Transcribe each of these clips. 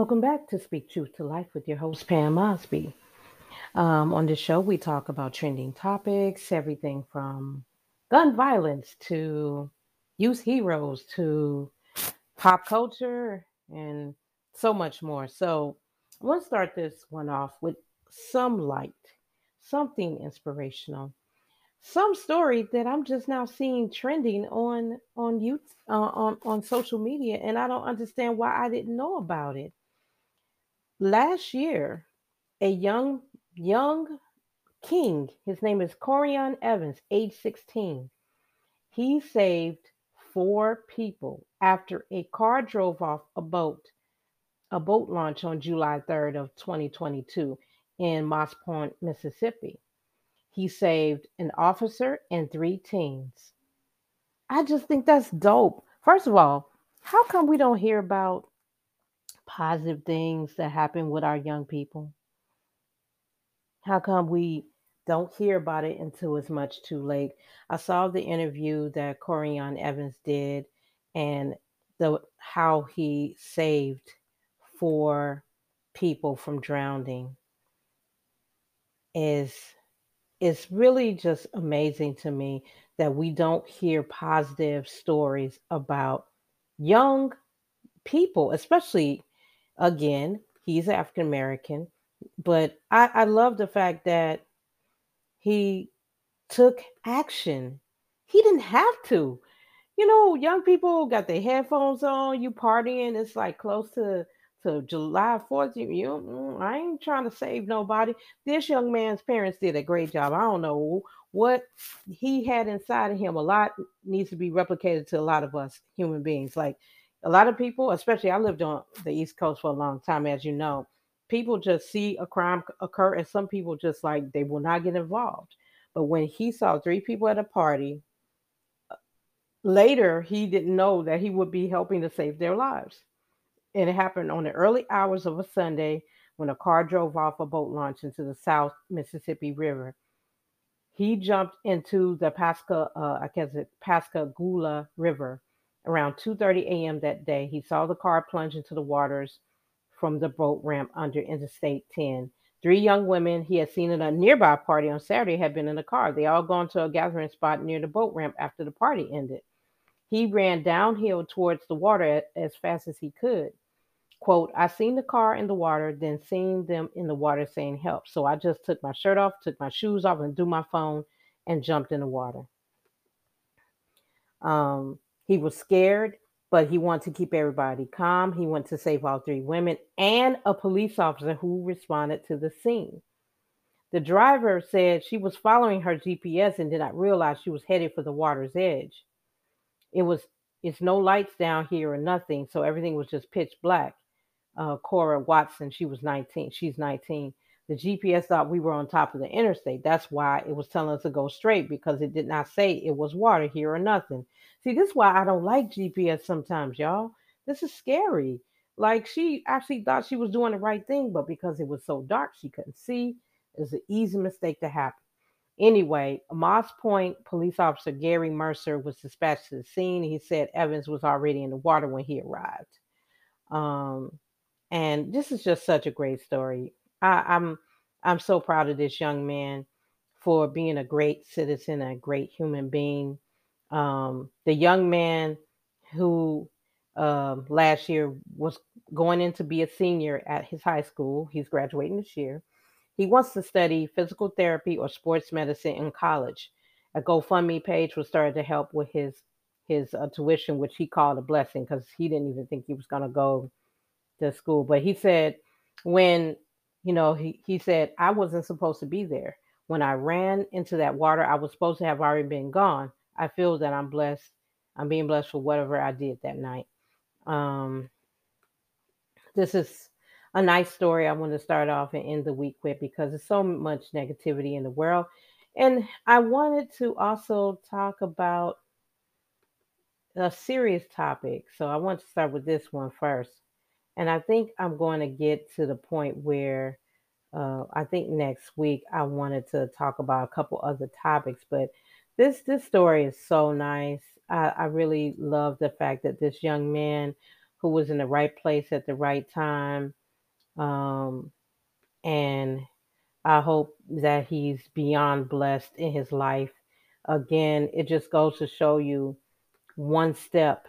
Welcome back to Speak Truth to Life with your host, Pam Osby. Um, on this show, we talk about trending topics, everything from gun violence to youth heroes to pop culture and so much more. So, I want to start this one off with some light, something inspirational, some story that I'm just now seeing trending on on youth uh, on on social media, and I don't understand why I didn't know about it. Last year, a young young king, his name is Corian Evans, age 16. He saved four people after a car drove off a boat, a boat launch on July 3rd of 2022 in Moss Point, Mississippi. He saved an officer and three teens. I just think that's dope. First of all, how come we don't hear about positive things that happen with our young people? How come we don't hear about it until it's much too late? I saw the interview that Corian Evans did and the how he saved four people from drowning is it's really just amazing to me that we don't hear positive stories about young people, especially again, he's African American, but I, I love the fact that he took action. He didn't have to. You know, young people got their headphones on, you partying, it's like close to to July 4th. You, you mm, I ain't trying to save nobody. This young man's parents did a great job. I don't know what he had inside of him. A lot needs to be replicated to a lot of us human beings. Like a lot of people, especially I lived on the East Coast for a long time, as you know, people just see a crime occur and some people just like they will not get involved. But when he saw three people at a party, uh, later he didn't know that he would be helping to save their lives. And it happened on the early hours of a Sunday when a car drove off a boat launch into the South Mississippi River. He jumped into the Pasca, uh, I guess it Pascagoula River Around 2:30 a.m. that day, he saw the car plunge into the waters from the boat ramp under Interstate 10. Three young women he had seen at a nearby party on Saturday had been in the car. They all gone to a gathering spot near the boat ramp after the party ended. He ran downhill towards the water as fast as he could. Quote, I seen the car in the water, then seen them in the water saying help. So I just took my shirt off, took my shoes off, and threw my phone and jumped in the water. Um, he was scared, but he wanted to keep everybody calm. He wanted to save all three women and a police officer who responded to the scene. The driver said she was following her GPS and did not realize she was headed for the water's edge. It was it's no lights down here or nothing, so everything was just pitch black. Uh, Cora Watson, she was 19. She's 19. The GPS thought we were on top of the interstate. That's why it was telling us to go straight because it did not say it was water here or nothing. See, this is why I don't like GPS sometimes, y'all. This is scary. Like she actually thought she was doing the right thing, but because it was so dark, she couldn't see. It was an easy mistake to happen. Anyway, Moss Point police officer Gary Mercer was dispatched to the scene. He said Evans was already in the water when he arrived. Um, and this is just such a great story. I, I'm I'm so proud of this young man for being a great citizen, a great human being. Um, the young man who um, last year was going in to be a senior at his high school, he's graduating this year. He wants to study physical therapy or sports medicine in college. A GoFundMe page was started to help with his his uh, tuition, which he called a blessing because he didn't even think he was going to go to school. But he said when you know, he, he said, I wasn't supposed to be there. When I ran into that water, I was supposed to have already been gone. I feel that I'm blessed. I'm being blessed for whatever I did that night. Um, this is a nice story I want to start off and end the week with because there's so much negativity in the world. And I wanted to also talk about a serious topic. So I want to start with this one first. And I think I'm going to get to the point where uh, I think next week I wanted to talk about a couple other topics, but this this story is so nice. I, I really love the fact that this young man who was in the right place at the right time. Um, and I hope that he's beyond blessed in his life. Again, it just goes to show you one step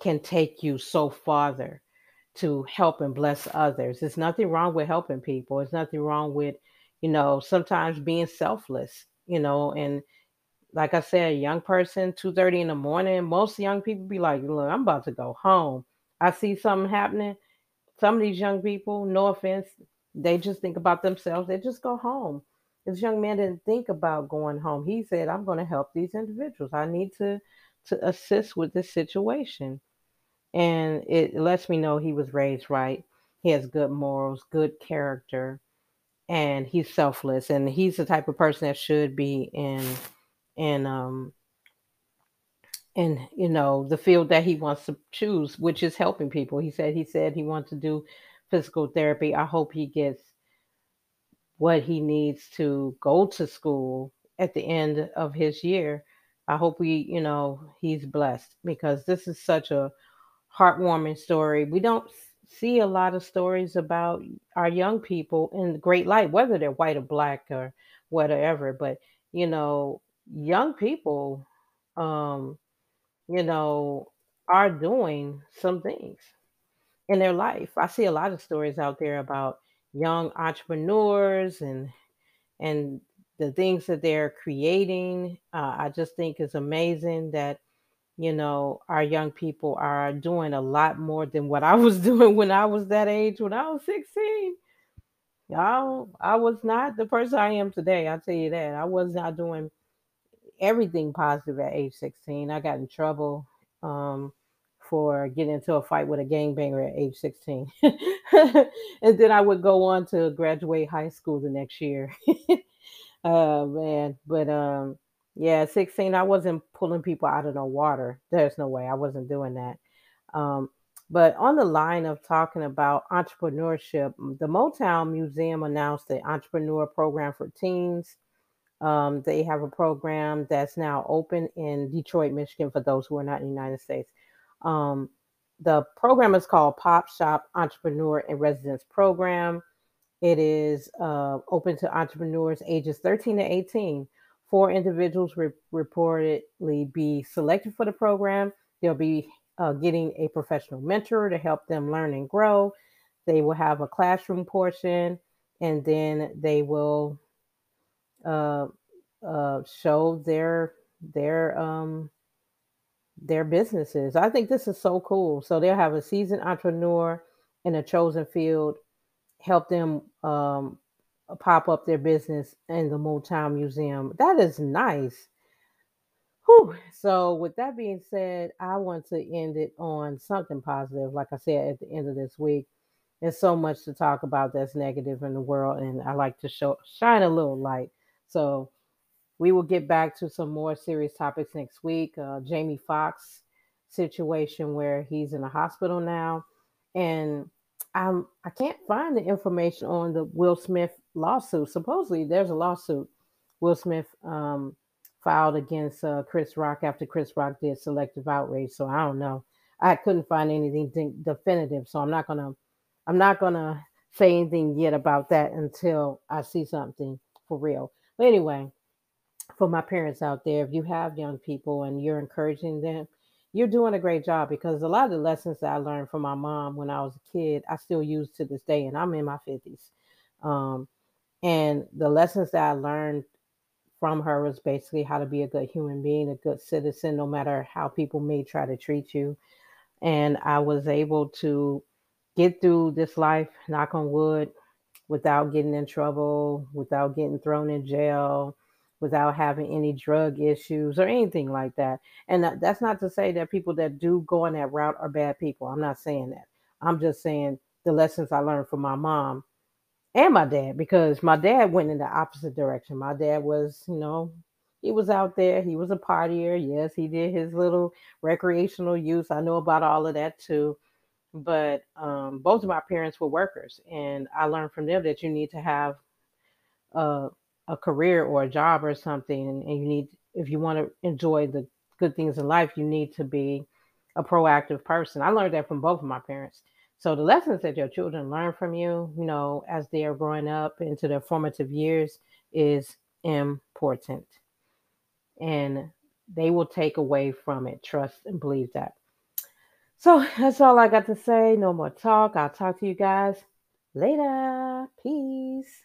can take you so farther to help and bless others. There's nothing wrong with helping people. There's nothing wrong with, you know, sometimes being selfless, you know, and like I said, a young person, 2:30 in the morning, most young people be like, look, I'm about to go home. I see something happening. Some of these young people, no offense, they just think about themselves. They just go home. This young man didn't think about going home. He said, I'm going to help these individuals. I need to to assist with this situation. And it lets me know he was raised right. He has good morals, good character, and he's selfless. And he's the type of person that should be in in um in you know the field that he wants to choose, which is helping people. He said he said he wants to do physical therapy. I hope he gets what he needs to go to school at the end of his year. I hope we, you know, he's blessed because this is such a heartwarming story. We don't see a lot of stories about our young people in great light, whether they're white or black or whatever. But you know, young people, um, you know, are doing some things in their life. I see a lot of stories out there about young entrepreneurs and and the things that they're creating. Uh, I just think it's amazing that you know our young people are doing a lot more than what I was doing when I was that age when I was 16. Y'all, I was not the person I am today. I'll tell you that. I was not doing everything positive at age 16. I got in trouble. Um, for getting into a fight with a gangbanger at age 16. and then I would go on to graduate high school the next year. oh man, but um yeah, 16 I wasn't pulling people out of the water. There's no way I wasn't doing that. Um but on the line of talking about entrepreneurship, the Motown Museum announced the entrepreneur program for teens. Um, they have a program that's now open in Detroit, Michigan, for those who are not in the United States. Um, the program is called Pop Shop Entrepreneur in Residence Program. It is uh, open to entrepreneurs ages 13 to 18. Four individuals re- reportedly be selected for the program. They'll be uh, getting a professional mentor to help them learn and grow. They will have a classroom portion, and then they will uh, uh, show their their um, their businesses. I think this is so cool. So they'll have a seasoned entrepreneur in a chosen field help them um, pop up their business in the Motown Museum. That is nice. Whew. So, with that being said, I want to end it on something positive. Like I said at the end of this week, there's so much to talk about that's negative in the world, and I like to show shine a little light. So, we will get back to some more serious topics next week. Uh, Jamie Foxx situation where he's in a hospital now, and I'm I can't find the information on the Will Smith lawsuit. Supposedly, there's a lawsuit Will Smith um, filed against uh, Chris Rock after Chris Rock did selective outrage. So I don't know. I couldn't find anything definitive, so I'm not gonna I'm not gonna say anything yet about that until I see something for real. But anyway, for my parents out there, if you have young people and you're encouraging them, you're doing a great job because a lot of the lessons that I learned from my mom when I was a kid, I still use to this day, and I'm in my 50s. Um, and the lessons that I learned from her was basically how to be a good human being, a good citizen, no matter how people may try to treat you. And I was able to get through this life, knock on wood, without getting in trouble, without getting thrown in jail, without having any drug issues or anything like that. And that's not to say that people that do go on that route are bad people. I'm not saying that. I'm just saying the lessons I learned from my mom and my dad because my dad went in the opposite direction. My dad was, you know, he was out there. He was a partier. Yes, he did his little recreational use. I know about all of that too. But um, both of my parents were workers, and I learned from them that you need to have uh, a career or a job or something and you need if you want to enjoy the good things in life you need to be a proactive person. I learned that from both of my parents. So the lessons that your children learn from you, you know, as they are growing up into their formative years is important. And they will take away from it. Trust and believe that. So that's all I got to say. No more talk. I'll talk to you guys later. Peace.